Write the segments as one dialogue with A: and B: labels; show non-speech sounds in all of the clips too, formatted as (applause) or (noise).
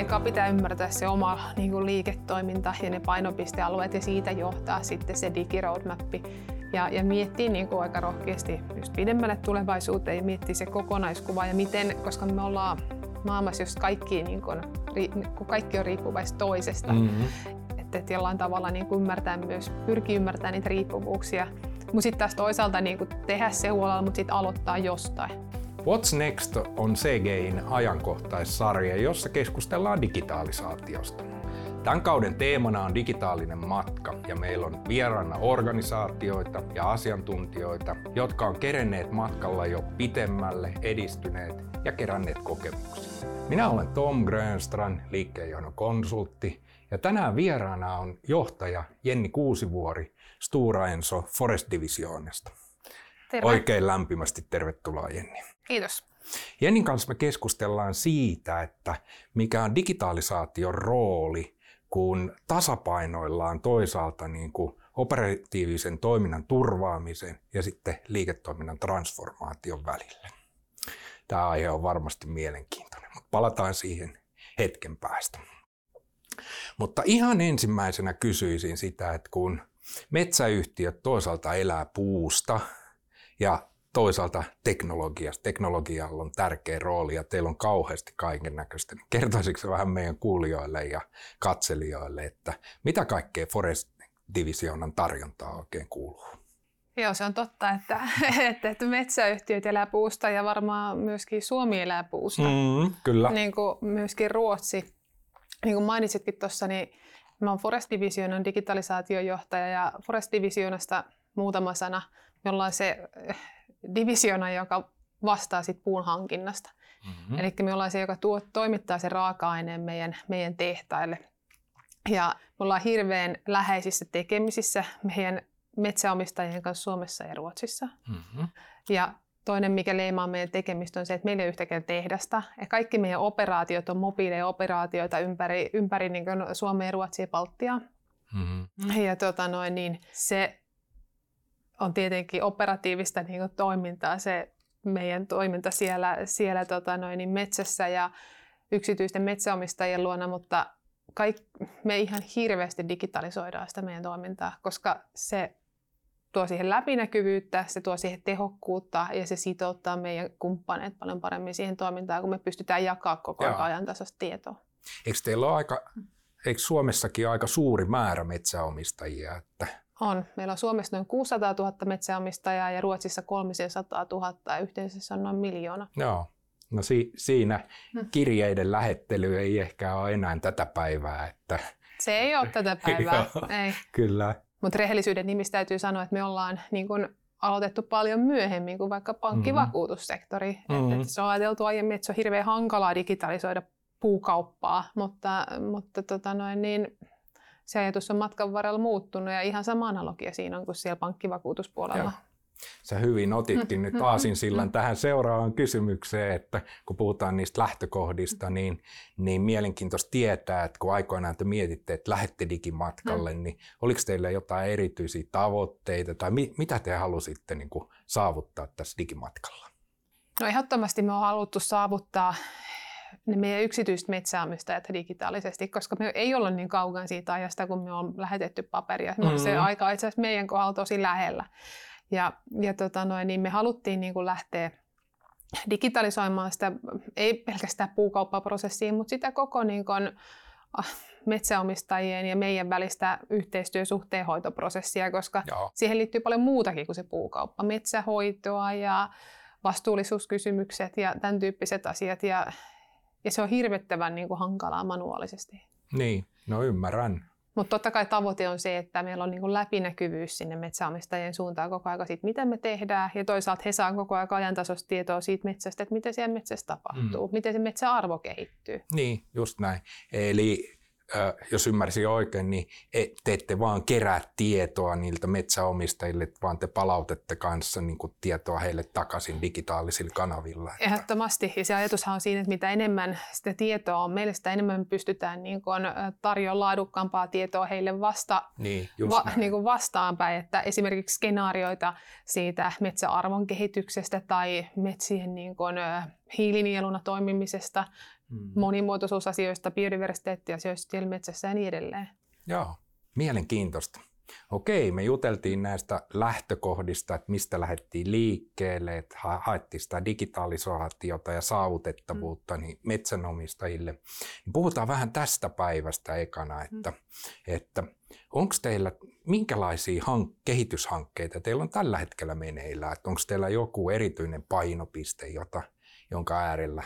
A: eka pitää ymmärtää se oma niin kuin liiketoiminta ja ne painopistealueet ja siitä johtaa sitten se digiroadmappi ja, ja miettiä niin kuin aika rohkeasti just pidemmälle tulevaisuuteen ja miettiä se kokonaiskuva ja miten, koska me ollaan maailmassa, jos kaikki, niin kuin, kun kaikki on riippuvaista toisesta, mm-hmm. että, että jollain tavalla niin kuin ymmärtää myös, pyrkii ymmärtämään niitä riippuvuuksia, mutta sitten taas toisaalta niin kuin tehdä se huolella, mutta sitten aloittaa jostain.
B: What's Next on CGIn ajankohtaissarja, jossa keskustellaan digitalisaatiosta. Tämän kauden teemana on digitaalinen matka ja meillä on vieraana organisaatioita ja asiantuntijoita, jotka on kerenneet matkalla jo pitemmälle, edistyneet ja keränneet kokemuksia. Minä olen Tom Grönstrand, liikkeenjohdon konsultti, ja tänään vieraana on johtaja Jenni Kuusivuori Stura Enso Forest Divisionista.
A: Terve.
B: Oikein lämpimästi tervetuloa Jenni.
A: Kiitos.
B: Jennin kanssa me keskustellaan siitä, että mikä on digitalisaation rooli, kun tasapainoillaan toisaalta niin kuin operatiivisen toiminnan turvaamisen ja sitten liiketoiminnan transformaation välillä. Tämä aihe on varmasti mielenkiintoinen, mutta palataan siihen hetken päästä. Mutta ihan ensimmäisenä kysyisin sitä, että kun metsäyhtiöt toisaalta elää puusta ja toisaalta teknologiasta. Teknologialla on tärkeä rooli ja teillä on kauheasti kaiken näköistä. Kertoisitko vähän meidän kuulijoille ja katselijoille, että mitä kaikkea Forest Divisionan tarjontaa oikein kuuluu?
A: Joo, se on totta, että, (laughs) että, että metsäyhtiöt elää puusta ja varmaan myöskin Suomi elää puusta.
B: Mm, kyllä.
A: Niin kuin myöskin Ruotsi. Niin kuin mainitsitkin tuossa, niin mä oon Forest Divisionan digitalisaatiojohtaja ja Forest Divisionasta muutama sana. Me ollaan se divisiona, joka vastaa sit puun hankinnasta. Mm-hmm. Eli me ollaan se, joka tuo, toimittaa sen raaka-aineen meidän, meidän tehtaille. Ja me ollaan hirveän läheisissä tekemisissä meidän metsäomistajien kanssa Suomessa ja Ruotsissa. Mm-hmm. Ja toinen, mikä leimaa meidän tekemistä, on se, että meillä ei ole yhtäkään tehdasta. Ja kaikki meidän operaatiot on mobiileja operaatioita ympäri, ympäri niin Suomea, Ruotsia ja Baltiaa. Mm-hmm. Ja tota noin, niin se on tietenkin operatiivista niin kuin toimintaa se meidän toiminta siellä, siellä tota noin, niin metsässä ja yksityisten metsäomistajien luona, mutta kaik, me ihan hirveästi digitalisoidaan sitä meidän toimintaa, koska se tuo siihen läpinäkyvyyttä, se tuo siihen tehokkuutta ja se sitouttaa meidän kumppaneet paljon paremmin siihen toimintaan, kun me pystytään jakaa koko ajan ajantasasta tietoa.
B: Eikö teillä ole aika, eikö Suomessakin aika suuri määrä metsäomistajia? Että
A: on. Meillä on Suomessa noin 600 000 metsäomistajaa ja Ruotsissa 300 000 ja yhteensä on noin miljoona.
B: Joo. No si- siinä hmm. kirjeiden lähettely ei ehkä ole enää tätä päivää. Että...
A: Se ei ole tätä (laughs) päivää. ei.
B: Kyllä.
A: Mutta rehellisyyden nimistä täytyy sanoa, että me ollaan niin kun aloitettu paljon myöhemmin kuin vaikka pankkivakuutussektori. Mm-hmm. Et, et se on ajateltu aiemmin, että se on hirveän hankalaa digitalisoida puukauppaa, mutta, mutta tota noin, niin se ajatus on matkan varrella muuttunut ja ihan sama analogia siinä on kuin siellä pankkivakuutuspuolella. Joo.
B: Sä hyvin otitkin nyt aasin sillan tähän seuraavaan kysymykseen, että kun puhutaan niistä lähtökohdista, niin, niin mielenkiintoista tietää, että kun aikoinaan te mietitte, että lähette digimatkalle, mm. niin oliko teillä jotain erityisiä tavoitteita tai mi, mitä te halusitte niin kuin saavuttaa tässä digimatkalla?
A: No ehdottomasti me on haluttu saavuttaa ne meidän yksityiset metsäomistajat digitaalisesti, koska me ei olla niin kauan siitä ajasta, kun me on lähetetty paperia. Mm-hmm. Se aika itse asiassa meidän kohdalla tosi lähellä. Ja, ja tota noin, niin me haluttiin niin kuin lähteä digitalisoimaan sitä, ei pelkästään puukauppaprosessia, mutta sitä koko niin kuin, ah, metsäomistajien ja meidän välistä yhteistyösuhteenhoitoprosessia, koska Joo. siihen liittyy paljon muutakin kuin se puukauppa. Metsähoitoa ja vastuullisuuskysymykset ja tämän tyyppiset asiat. Ja, ja se on hirvittävän niin kuin hankalaa manuaalisesti.
B: Niin, no ymmärrän.
A: Mutta totta kai tavoite on se, että meillä on niin kuin läpinäkyvyys sinne metsäomistajien suuntaan koko ajan siitä, mitä me tehdään. Ja toisaalta he saavat koko ajan ajantasoista tietoa siitä metsästä, että mitä siellä metsässä tapahtuu, mm. miten se metsäarvo kehittyy.
B: Niin, just näin. Eli jos ymmärsin oikein, niin e, te ette vaan kerää tietoa niiltä metsäomistajille, vaan te palautette kanssa niin kuin tietoa heille takaisin digitaalisilla kanavilla.
A: Ehdottomasti. Ja se ajatushan on siinä, että mitä enemmän sitä tietoa on meille, sitä enemmän me pystytään niin kuin tarjoamaan laadukkaampaa tietoa heille vasta,
B: niin,
A: va, niin kuin vastaanpäin. Että esimerkiksi skenaarioita siitä metsäarvon kehityksestä tai metsien niin kuin, hiilinieluna toimimisesta, mm. monimuotoisuusasioista, biodiversiteettiasioista siellä metsässä ja niin edelleen.
B: Joo, mielenkiintoista. Okei, me juteltiin näistä lähtökohdista, että mistä lähdettiin liikkeelle, että haettiin sitä digitalisaatiota ja saavutettavuutta mm. niin metsänomistajille. Niin puhutaan vähän tästä päivästä ekana, että, mm. että onko teillä, minkälaisia hank- kehityshankkeita teillä on tällä hetkellä meneillään? Että onko teillä joku erityinen painopiste, jota, jonka äärellä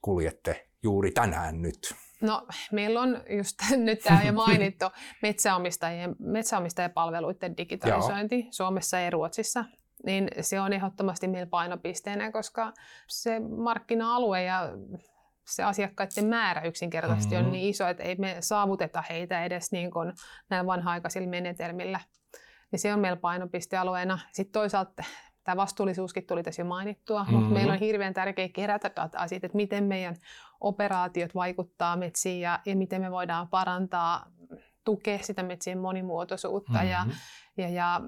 B: kuljette juuri tänään nyt?
A: No, meillä on just (laughs) nyt tämä jo mainittu metsäomistajien, metsäomistajapalveluiden digitalisointi Joo. Suomessa ja Ruotsissa. Niin se on ehdottomasti meillä painopisteenä, koska se markkina-alue ja se asiakkaiden määrä yksinkertaisesti mm-hmm. on niin iso, että ei me saavuteta heitä edes niin kuin näin vanha-aikaisilla menetelmillä. Niin se on meillä painopistealueena. Sitten toisaalta tämä vastuullisuuskin tuli tässä jo mainittua, mm-hmm. mutta meillä on hirveän tärkeää kerätä dataa siitä, että miten meidän operaatiot vaikuttaa metsiin ja, ja miten me voidaan parantaa, tukea sitä metsien monimuotoisuutta mm-hmm. ja, ja, ja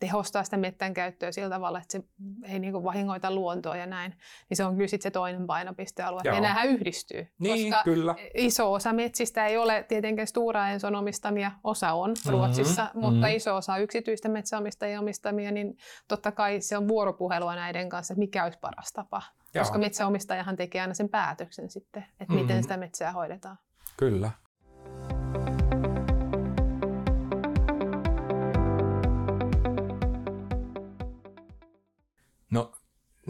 A: tehostaa sitä mettän käyttöä sillä tavalla, että se ei niin kuin vahingoita luontoa ja näin, niin se on kyllä sit se toinen painopistealue. Joo. Ja nämähän yhdistyy,
B: niin,
A: koska
B: kyllä.
A: iso osa metsistä ei ole tietenkään Stora Enson omistamia, osa on mm-hmm, Ruotsissa, mm-hmm. mutta iso osa yksityisten metsäomistajien omistamia, niin totta kai se on vuoropuhelua näiden kanssa, että mikä olisi paras tapa. Joo. Koska metsäomistajahan tekee aina sen päätöksen sitten, että mm-hmm. miten sitä metsää hoidetaan.
B: Kyllä.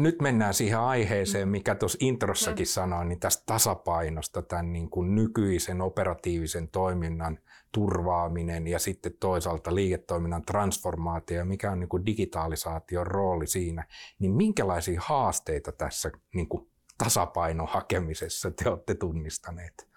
B: Nyt mennään siihen aiheeseen, mm. mikä tuossa introssakin mm. sanoin, niin tästä tasapainosta, tämän niin kuin nykyisen operatiivisen toiminnan turvaaminen ja sitten toisaalta liiketoiminnan transformaatio, mikä on niin kuin digitalisaation rooli siinä, niin minkälaisia haasteita tässä niin kuin tasapainon hakemisessa te olette tunnistaneet?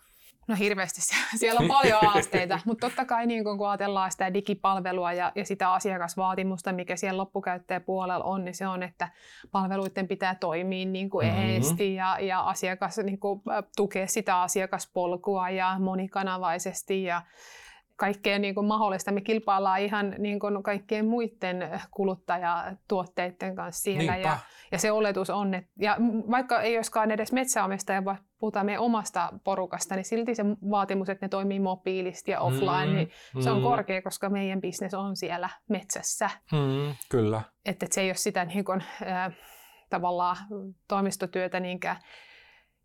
A: No hirveästi. Siellä on paljon (laughs) haasteita, mutta totta kai niin kun ajatellaan sitä digipalvelua ja, ja sitä asiakasvaatimusta, mikä siellä loppukäyttäjäpuolella on, niin se on, että palveluiden pitää toimia niin kuin mm-hmm. eheesti ja, ja asiakas niin kuin, tukea sitä asiakaspolkua ja monikanavaisesti ja kaikkea niin kuin mahdollista. Me kilpaillaan ihan niin kuin kaikkien muiden kuluttajatuotteiden kanssa siellä. Ja, ja se oletus on, että ja vaikka ei olisikaan edes metsäomistaja, vaan puhutaan meidän omasta porukasta, niin silti se vaatimus, että ne toimii mobiilisti ja offline, mm, niin se on mm. korkea, koska meidän bisnes on siellä metsässä.
B: Mm, kyllä.
A: Että, että se ei ole sitä niin kuin, äh, tavallaan toimistotyötä niinkään.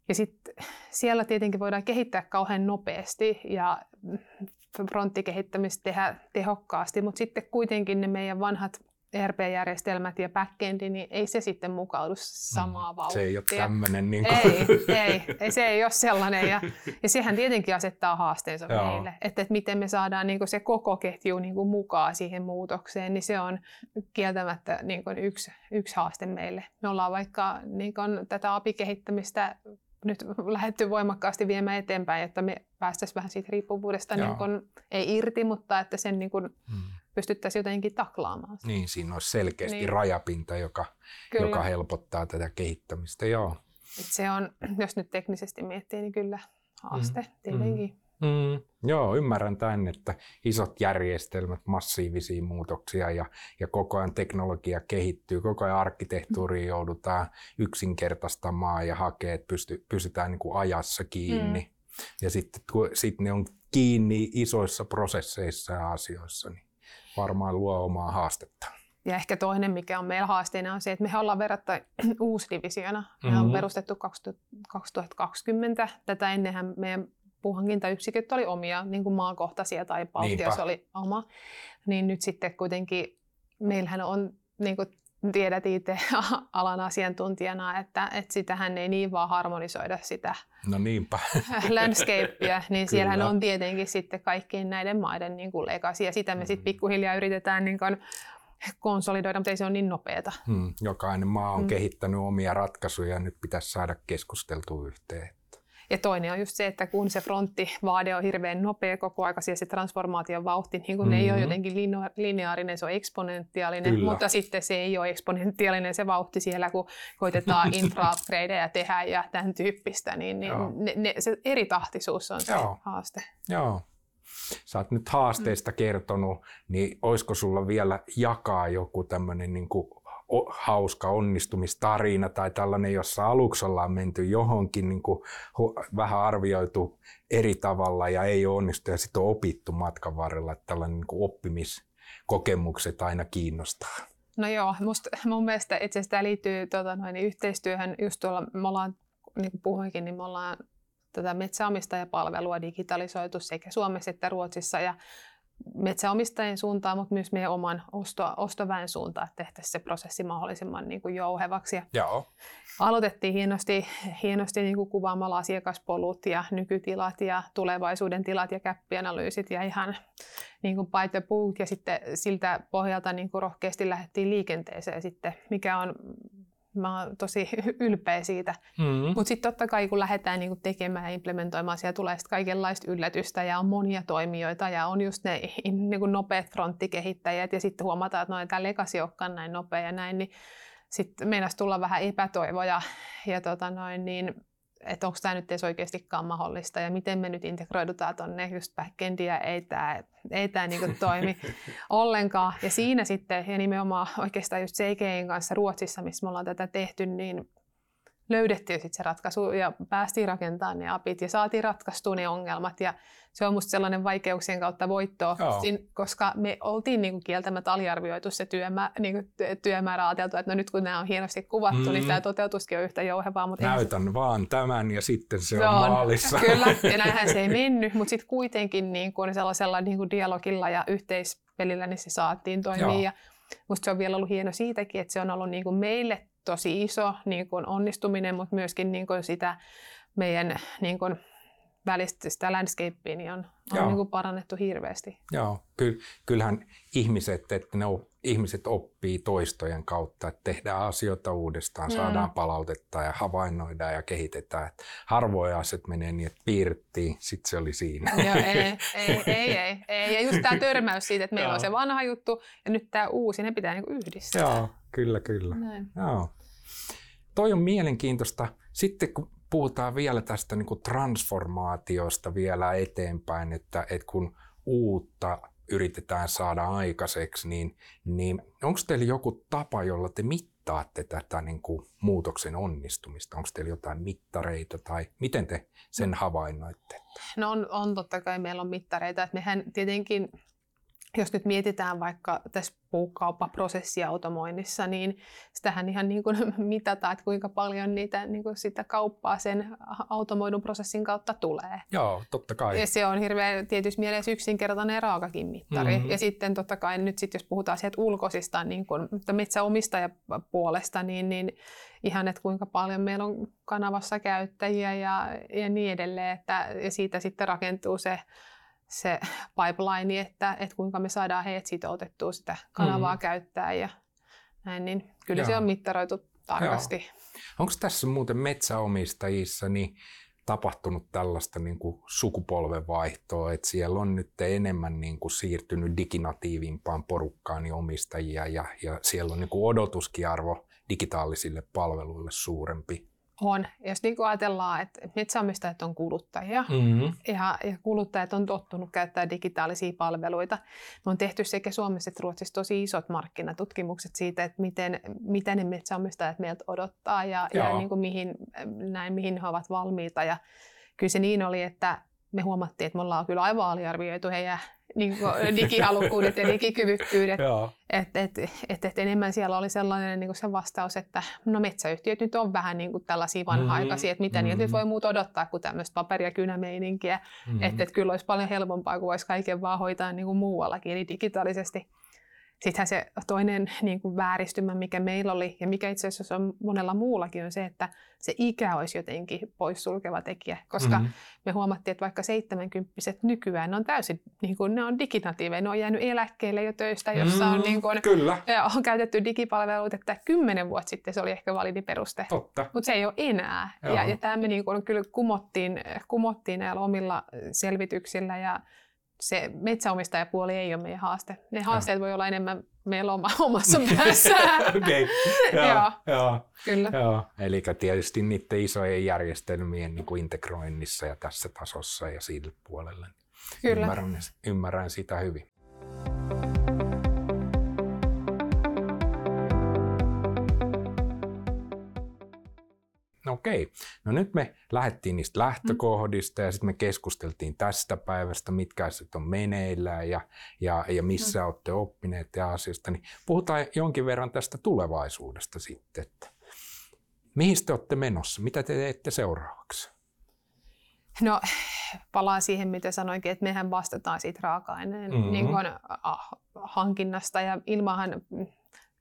A: Ja sitten siellä tietenkin voidaan kehittää kauhean nopeasti ja fronttikehittämistä tehdä tehokkaasti, mutta sitten kuitenkin ne meidän vanhat ERP-järjestelmät ja backendi, niin ei se sitten mukaudu samaa mm, vauhtia.
B: Se ei ole tämmöinen. Niin kuin...
A: ei, ei, ei, se ei ole sellainen. Ja, ja sehän tietenkin asettaa haasteensa Joo. meille, että, että miten me saadaan niin kuin se koko ketju niin kuin mukaan siihen muutokseen, niin se on kieltämättä niin kuin yksi, yksi haaste meille. Me ollaan vaikka niin kuin tätä API-kehittämistä nyt lähdetty voimakkaasti viemään eteenpäin, että me päästäisiin vähän siitä riippuvuudesta niin kun, ei irti, mutta että sen niin kun, hmm. Pystyttäisiin jotenkin taklaamaan.
B: Niin, siinä olisi selkeästi niin. rajapinta, joka, joka helpottaa tätä kehittämistä. Joo.
A: Et se on, (clears throat) jos nyt teknisesti miettii, niin kyllä haaste hmm. tietenkin. Hmm.
B: Mm, joo, ymmärrän tämän, että isot järjestelmät, massiivisia muutoksia ja, ja koko ajan teknologia kehittyy, koko ajan arkkitehtuuriin mm. joudutaan yksinkertaistamaan ja hakee, että pysty, pysytään niin kuin ajassa kiinni. Mm. Ja sitten sit ne on kiinni isoissa prosesseissa ja asioissa, niin varmaan luo omaa haastetta.
A: Ja ehkä toinen, mikä on meillä haasteena, on se, että me ollaan verrattain (clears throat) uusi divisiona. Me mm-hmm. on perustettu 2020. Tätä ennenhän meidän puuhankintayksiköt oli omia, niin kuin maakohtaisia tai Baltias oli oma. Niin nyt sitten kuitenkin meillähän on, niin kuin tiedät itse (laughs) alan asiantuntijana, että, että sitähän ei niin vaan harmonisoida sitä
B: no niinpä. (laughs)
A: landscapea, niin siellähän on tietenkin sitten kaikkien näiden maiden niin kuin legacy, ja sitä me sitten mm. pikkuhiljaa yritetään niin kuin konsolidoida, mutta ei se ole niin nopeata.
B: Hmm, jokainen maa on hmm. kehittänyt omia ratkaisuja ja nyt pitäisi saada keskusteltua yhteen.
A: Ja toinen on just se, että kun se fronttivaade on hirveän nopea koko aika, se transformaation vauhti, niin kun mm-hmm. ei ole jotenkin lineaarinen, se on eksponentiaalinen, Kyllä. mutta sitten se ei ole eksponentiaalinen se vauhti siellä, kun koitetaan (laughs) infra tehdä ja tämän tyyppistä, niin, niin ne, ne, se eri tahtisuus on se Joo. haaste.
B: Joo. Sä oot nyt haasteista mm. kertonut, niin olisiko sulla vielä jakaa joku tämmöinen niin hauska onnistumistarina tai tällainen, jossa aluksi ollaan menty johonkin niin kuin vähän arvioitu eri tavalla ja ei ole onnistu ja sitten on opittu matkan varrella, että tällainen niin kuin oppimiskokemukset aina kiinnostaa.
A: No joo, musta, mun mielestä itse asiassa tämä liittyy tuota, noin, niin yhteistyöhön. Just tuolla, me ollaan, niin kuin puhuinkin, niin me ollaan tätä metsäomistajapalvelua digitalisoitu sekä Suomessa että Ruotsissa. Ja metsäomistajien suuntaan, mutta myös meidän oman osto, ostoväen suuntaan, että tehtäisiin se prosessi mahdollisimman niin kuin jouhevaksi. Ja
B: Joo.
A: Aloitettiin hienosti, hienosti niin kuin kuvaamalla asiakaspolut ja nykytilat ja tulevaisuuden tilat ja käppianalyysit ja ihan niin kuin by the book. Ja sitten siltä pohjalta niin kuin rohkeasti lähdettiin liikenteeseen sitten, mikä on Mä oon tosi ylpeä siitä. Mm-hmm. Mutta sitten totta kai kun lähdetään niinku tekemään ja implementoimaan, siellä tulee sitten kaikenlaista yllätystä ja on monia toimijoita ja on just ne (laughs) niinku nopeat fronttikehittäjät ja sitten huomataan, että no, tämä legacy olekaan näin nopea ja näin, niin sitten meinasi tulla vähän epätoivoja ja tota noin, niin että onko tämä nyt edes oikeastikaan mahdollista ja miten me nyt integroidutaan tuonne just backendia, ei tämä, ei tämä niinku (laughs) toimi ollenkaan. Ja siinä sitten, ja nimenomaan oikeastaan just CGIin kanssa Ruotsissa, missä me ollaan tätä tehty, niin löydettiin sitten se ratkaisu ja päästiin rakentamaan ne apit ja saatiin ratkaistua ne ongelmat. Ja se on musta sellainen vaikeuksien kautta voitto, koska me oltiin niinku kieltämättä aliarvioitu se työmä, niinku työmäärä ajateltu, että no nyt kun nämä on hienosti kuvattu, niin mm. niin tämä toteutuskin on yhtä jouhevaa. Mutta
B: Näytän se... vaan tämän ja sitten se on, on maalissa. (laughs)
A: Kyllä, ja (laughs) näinhän se ei mennyt, mutta sitten kuitenkin niinku sellaisella niinku dialogilla ja yhteispelillä niin se saatiin toimia. Ja musta se on vielä ollut hieno siitäkin, että se on ollut niinku meille tosi iso niin kuin onnistuminen, mutta myöskin niin kuin sitä meidän niin kuin välistä sitä landscapea niin on, on niin kuin parannettu hirveästi.
B: Joo, Ky- kyllähän ihmiset, että ne op- ihmiset oppii toistojen kautta, että tehdään asioita uudestaan, mm. saadaan palautetta ja havainnoidaan ja kehitetään. Että harvoin asiat menee niin, että piirrettiin, sitten se oli siinä.
A: Joo, ei, ei, (laughs) ei, ei, ei. Ja just tämä törmäys siitä, että meillä on se vanha juttu ja nyt tämä uusi, ne pitää niinku yhdistää.
B: Joo, kyllä, kyllä. Näin. Joo. Toi on mielenkiintoista. Sitten kun puhutaan vielä tästä niin kuin transformaatiosta vielä eteenpäin, että, että kun uutta yritetään saada aikaiseksi, niin, niin onko teillä joku tapa, jolla te mittaatte tätä niin kuin muutoksen onnistumista? Onko teillä jotain mittareita tai miten te sen havainnoitte?
A: No on, on totta kai meillä on mittareita. Että mehän tietenkin jos nyt mietitään vaikka tässä puukauppaprosessiautomoinnissa, niin sitähän ihan niin kuin (laughs) mitataan, että kuinka paljon niitä niin kuin sitä kauppaa sen automoidun prosessin kautta tulee.
B: Joo, totta kai.
A: Ja se on hirveän tietysti mielessä yksinkertainen raakakin mittari. Mm-hmm. Ja sitten totta kai nyt sit, jos puhutaan sieltä ulkoisista niin kuin metsäomistajapuolesta, niin, niin ihan, että kuinka paljon meillä on kanavassa käyttäjiä ja, ja niin edelleen. Että, ja siitä sitten rakentuu se se pipeline, että, että kuinka me saadaan heidät sitoutettua sitä kanavaa mm. käyttää ja näin, niin kyllä Joo. se on mittaroitu tarkasti.
B: Onko tässä muuten metsäomistajissa niin tapahtunut tällaista niin kuin sukupolvenvaihtoa, että siellä on nyt enemmän niin kuin siirtynyt diginatiivimpaan porukkaan niin omistajia ja, ja siellä on niin kuin odotuskin arvo digitaalisille palveluille suurempi?
A: On. Jos niin ajatellaan, että metsäomistajat on kuluttajia mm-hmm. ja, ja kuluttajat on tottunut käyttää digitaalisia palveluita. Me on tehty sekä Suomessa että Ruotsissa tosi isot markkinatutkimukset siitä, että miten, mitä ne metsäomistajat meiltä odottaa ja, ja niin kuin mihin, näin, mihin he ovat valmiita. Ja kyllä se niin oli, että me huomattiin, että me ollaan kyllä aivan aliarvioitu heidän niin digihalukkuudet ja digikyvykkyydet. (laughs) että et, et, et enemmän siellä oli sellainen niin se vastaus, että no metsäyhtiöt nyt on vähän niin kuin tällaisia vanha-aikaisia, että mitä mm-hmm. niitä nyt voi muuta odottaa kuin tämmöistä paperi- ja kynämeininkiä. Mm-hmm. Että et kyllä olisi paljon helpompaa, kun voisi kaiken vaan hoitaa niin kuin muuallakin, eli digitaalisesti. Sittenhän se toinen niin kuin vääristymä, mikä meillä oli ja mikä itse asiassa on monella muullakin, on se, että se ikä olisi jotenkin poissulkeva tekijä. Koska mm-hmm. me huomattiin, että vaikka 70 nykyään ne on täysin, niin kuin, ne on diginatiiveja, ne on jäänyt eläkkeelle jo töistä, jossa on, mm, niin kuin,
B: Kyllä.
A: on käytetty digipalveluita, että kymmenen vuotta sitten se oli ehkä validi peruste. Mutta se ei ole enää. Ja, ja tämä me niin kuin, kyllä kumottiin, kumottiin näillä omilla selvityksillä ja se metsäomistajapuoli ei ole meidän haaste. Ne haasteet ja. voi olla enemmän meillä oma, (laughs) omassa päässä. (laughs)
B: Okei, okay. joo, joo, kyllä. Joo. Eli tietysti niiden isojen järjestelmien niin kuin integroinnissa ja tässä tasossa ja sille puolelle. Kyllä. Ymmärrän, ymmärrän sitä hyvin. Okei. No nyt me lähdettiin niistä lähtökohdista ja sitten me keskusteltiin tästä päivästä, mitkä asiat on meneillään ja, ja, ja missä mm. olette oppineet ja asiasta. Niin puhutaan jonkin verran tästä tulevaisuudesta sitten. Että mihin te olette menossa? Mitä te teette seuraavaksi?
A: No palaan siihen, mitä sanoinkin, että mehän vastataan siitä raaka-aineen mm-hmm. niin kuin, hankinnasta ja ilmahan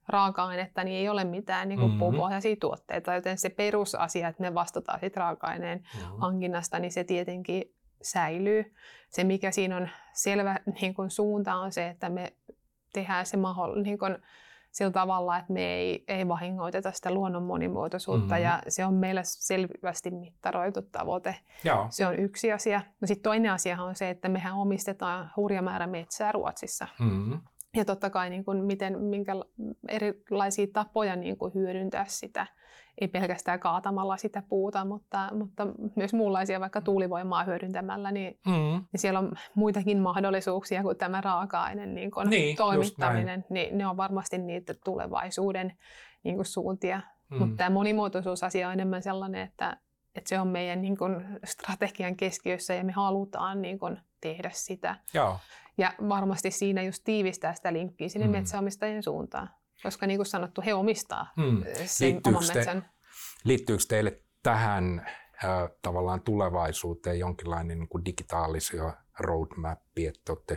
A: raaka-ainetta, niin ei ole mitään niin kuin mm-hmm. puupohjaisia tuotteita, joten se perusasia, että me vastataan siitä raaka-aineen mm-hmm. hankinnasta, niin se tietenkin säilyy. Se, mikä siinä on selvä niin kuin suunta, on se, että me tehdään se mahdollinen niin kuin, sillä tavalla, että me ei, ei vahingoiteta sitä luonnon monimuotoisuutta mm-hmm. ja se on meillä selvästi mittaroitu tavoite. Joo. Se on yksi asia. No sitten toinen asia on se, että mehän omistetaan hurja määrä metsää Ruotsissa. Mm-hmm. Ja totta kai niin kuin miten, minkä erilaisia tapoja niin kuin hyödyntää sitä ei pelkästään kaatamalla sitä puuta, mutta, mutta myös muunlaisia vaikka tuulivoimaa hyödyntämällä, niin, mm. niin siellä on muitakin mahdollisuuksia kuin tämä raaka-aine niin kuin niin, toimittaminen. Niin ne on varmasti niitä tulevaisuuden niin kuin suuntia. Mm. Mutta tämä monimuotoisuusasia on enemmän sellainen, että, että se on meidän niin kuin strategian keskiössä ja me halutaan niin kuin tehdä sitä. Joo. Ja varmasti siinä just tiivistää sitä linkkiä sinne mm. metsäomistajien suuntaan koska niin kuin sanottu, he omistaa hmm. sen liittyykö oman metsän. Te,
B: liittyykö teille tähän äh, tavallaan tulevaisuuteen jonkinlainen niin kuin digitaalisia roadmappi, että olette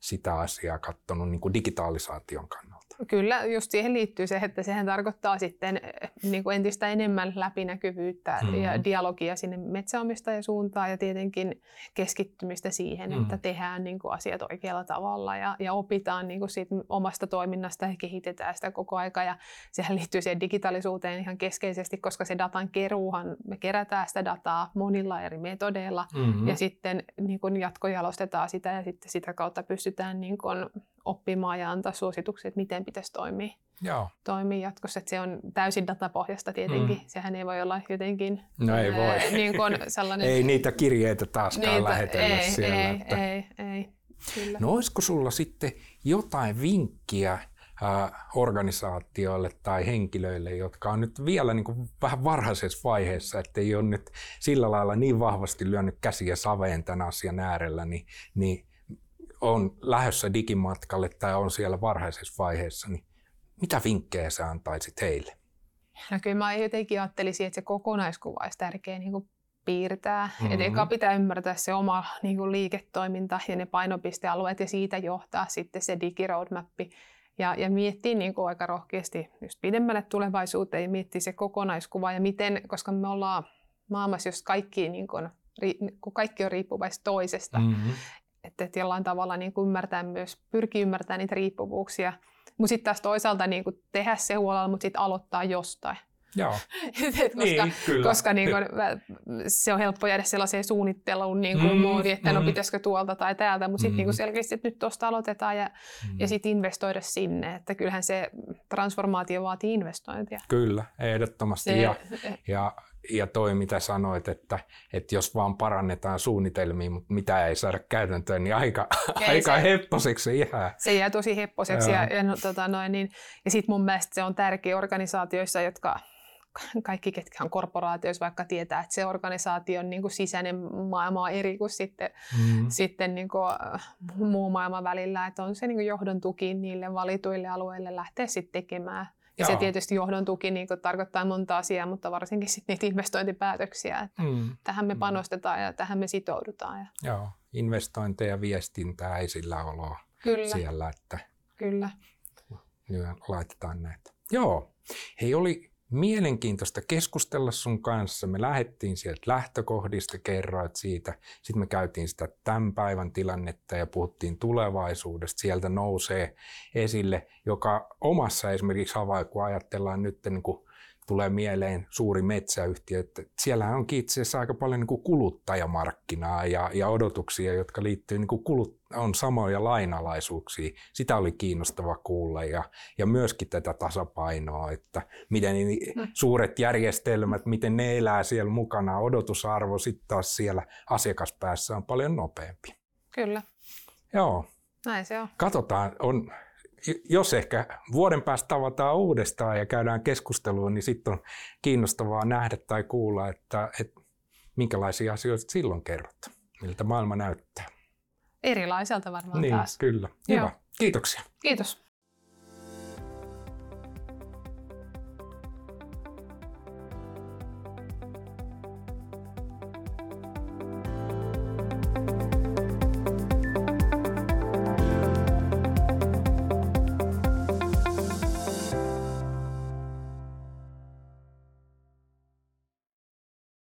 B: sitä asiaa katsonut niin kuin digitalisaation kannalta?
A: Kyllä, just siihen liittyy se, että sehän tarkoittaa sitten niin kuin entistä enemmän läpinäkyvyyttä mm-hmm. ja dialogia sinne metsäomistajan suuntaan ja tietenkin keskittymistä siihen, mm-hmm. että tehdään niin kuin asiat oikealla tavalla ja, ja opitaan niin kuin siitä omasta toiminnasta ja kehitetään sitä koko aika. Ja sehän liittyy siihen digitaalisuuteen ihan keskeisesti, koska se datan keruuhan, me kerätään sitä dataa monilla eri metodeilla mm-hmm. ja sitten niin kuin jatkojalostetaan sitä ja sitten sitä kautta pystytään niin kuin oppimaan ja antaa suosituksia, että miten pitäisi toimia, Joo. toimia jatkossa. Että se on täysin datapohjasta tietenkin. Mm. Sehän ei voi olla jotenkin
B: no ei voi. Ää, niin kuin sellainen... ei niitä kirjeitä taaskaan niitä, lähetellä ei, siellä.
A: Ei, että... ei, ei.
B: Kyllä. No olisiko sulla sitten jotain vinkkiä organisaatioille tai henkilöille, jotka on nyt vielä niin kuin vähän varhaisessa vaiheessa, että ei ole nyt sillä lailla niin vahvasti lyönyt käsiä saveen tämän asian äärellä, niin, niin on lähdössä digimatkalle tai on siellä varhaisessa vaiheessa, niin mitä vinkkejä sä antaisit heille?
A: No kyllä mä jotenkin ajattelisin, että se kokonaiskuva olisi tärkeä niin kuin piirtää. Mm-hmm. Et eka pitää ymmärtää se oma niin kuin liiketoiminta ja ne painopistealueet ja siitä johtaa sitten se digiroadmappi. Ja, ja miettiä niin kuin aika rohkeasti just pidemmälle tulevaisuuteen ja miettiä se kokonaiskuva ja miten, koska me ollaan maailmassa, jos kaikki, niin kuin, kun kaikki on riippuvaista toisesta, mm-hmm että, että jollain tavalla niin kuin ymmärtää myös, pyrkii ymmärtämään niitä riippuvuuksia. Mutta sitten taas toisaalta niin kuin tehdä se huolella, mutta sitten aloittaa jostain.
B: Joo. (laughs)
A: Koska niin, kyllä. koska niin kuin, se on helppo jäädä sellaiseen suunnitteluun niin kuin mm, moodi, että no, mm. no pitäisikö tuolta tai täältä, mutta sitten mm. niin selkeästi, että nyt tuosta aloitetaan ja, mm. ja sitten investoida sinne. Että kyllähän se transformaatio vaatii investointia.
B: Kyllä, ehdottomasti. Se, ja, ja ja toi, mitä sanoit, että, että jos vaan parannetaan suunnitelmia, mutta mitä ei saada käytäntöön, niin aika, ei, (laughs) aika se, hepposeksi jää.
A: Se jää tosi hepposeksi. Ja, ja, no, tota, noin, niin, ja sitten mun mielestä se on tärkeä organisaatioissa, jotka kaikki, ketkä on korporaatioissa, vaikka tietää, että se organisaation niin kuin sisäinen maailma on eri kuin sitten, mm-hmm. sitten niin kuin, muu maailman välillä, että on se niin kuin johdon tuki niille valituille alueille lähteä sitten tekemään ja Joo. se tietysti johdon tuki niin tarkoittaa monta asiaa, mutta varsinkin sitten niitä investointipäätöksiä, että mm. tähän me mm. panostetaan ja tähän me sitoudutaan. Ja...
B: Joo, investointeja, viestintää, ei sillä oloa Kyllä. siellä, että
A: Kyllä.
B: laitetaan näitä. Joo, hei oli mielenkiintoista keskustella sun kanssa. Me lähdettiin sieltä lähtökohdista, kerroit siitä. Sitten me käytiin sitä tämän päivän tilannetta ja puhuttiin tulevaisuudesta. Sieltä nousee esille, joka omassa esimerkiksi havai, kun ajatellaan nyt niin kuin tulee mieleen suuri metsäyhtiö, että siellä on itse asiassa aika paljon niin kuin kuluttajamarkkinaa ja, ja odotuksia, jotka liittyy niin kulut, on samoja lainalaisuuksia. Sitä oli kiinnostava kuulla ja, ja myöskin tätä tasapainoa, että miten mm. suuret järjestelmät, miten ne elää siellä mukana, odotusarvo sitten taas siellä asiakaspäässä on paljon nopeampi.
A: Kyllä.
B: Joo.
A: Näin se on.
B: Katsotaan, on jos ehkä vuoden päästä tavataan uudestaan ja käydään keskustelua, niin sitten on kiinnostavaa nähdä tai kuulla, että, että minkälaisia asioita silloin kerrot, miltä maailma näyttää.
A: Erilaiselta varmaan
B: niin,
A: taas.
B: Kyllä. Hyvä. Joo. Kiitoksia.
A: Kiitos.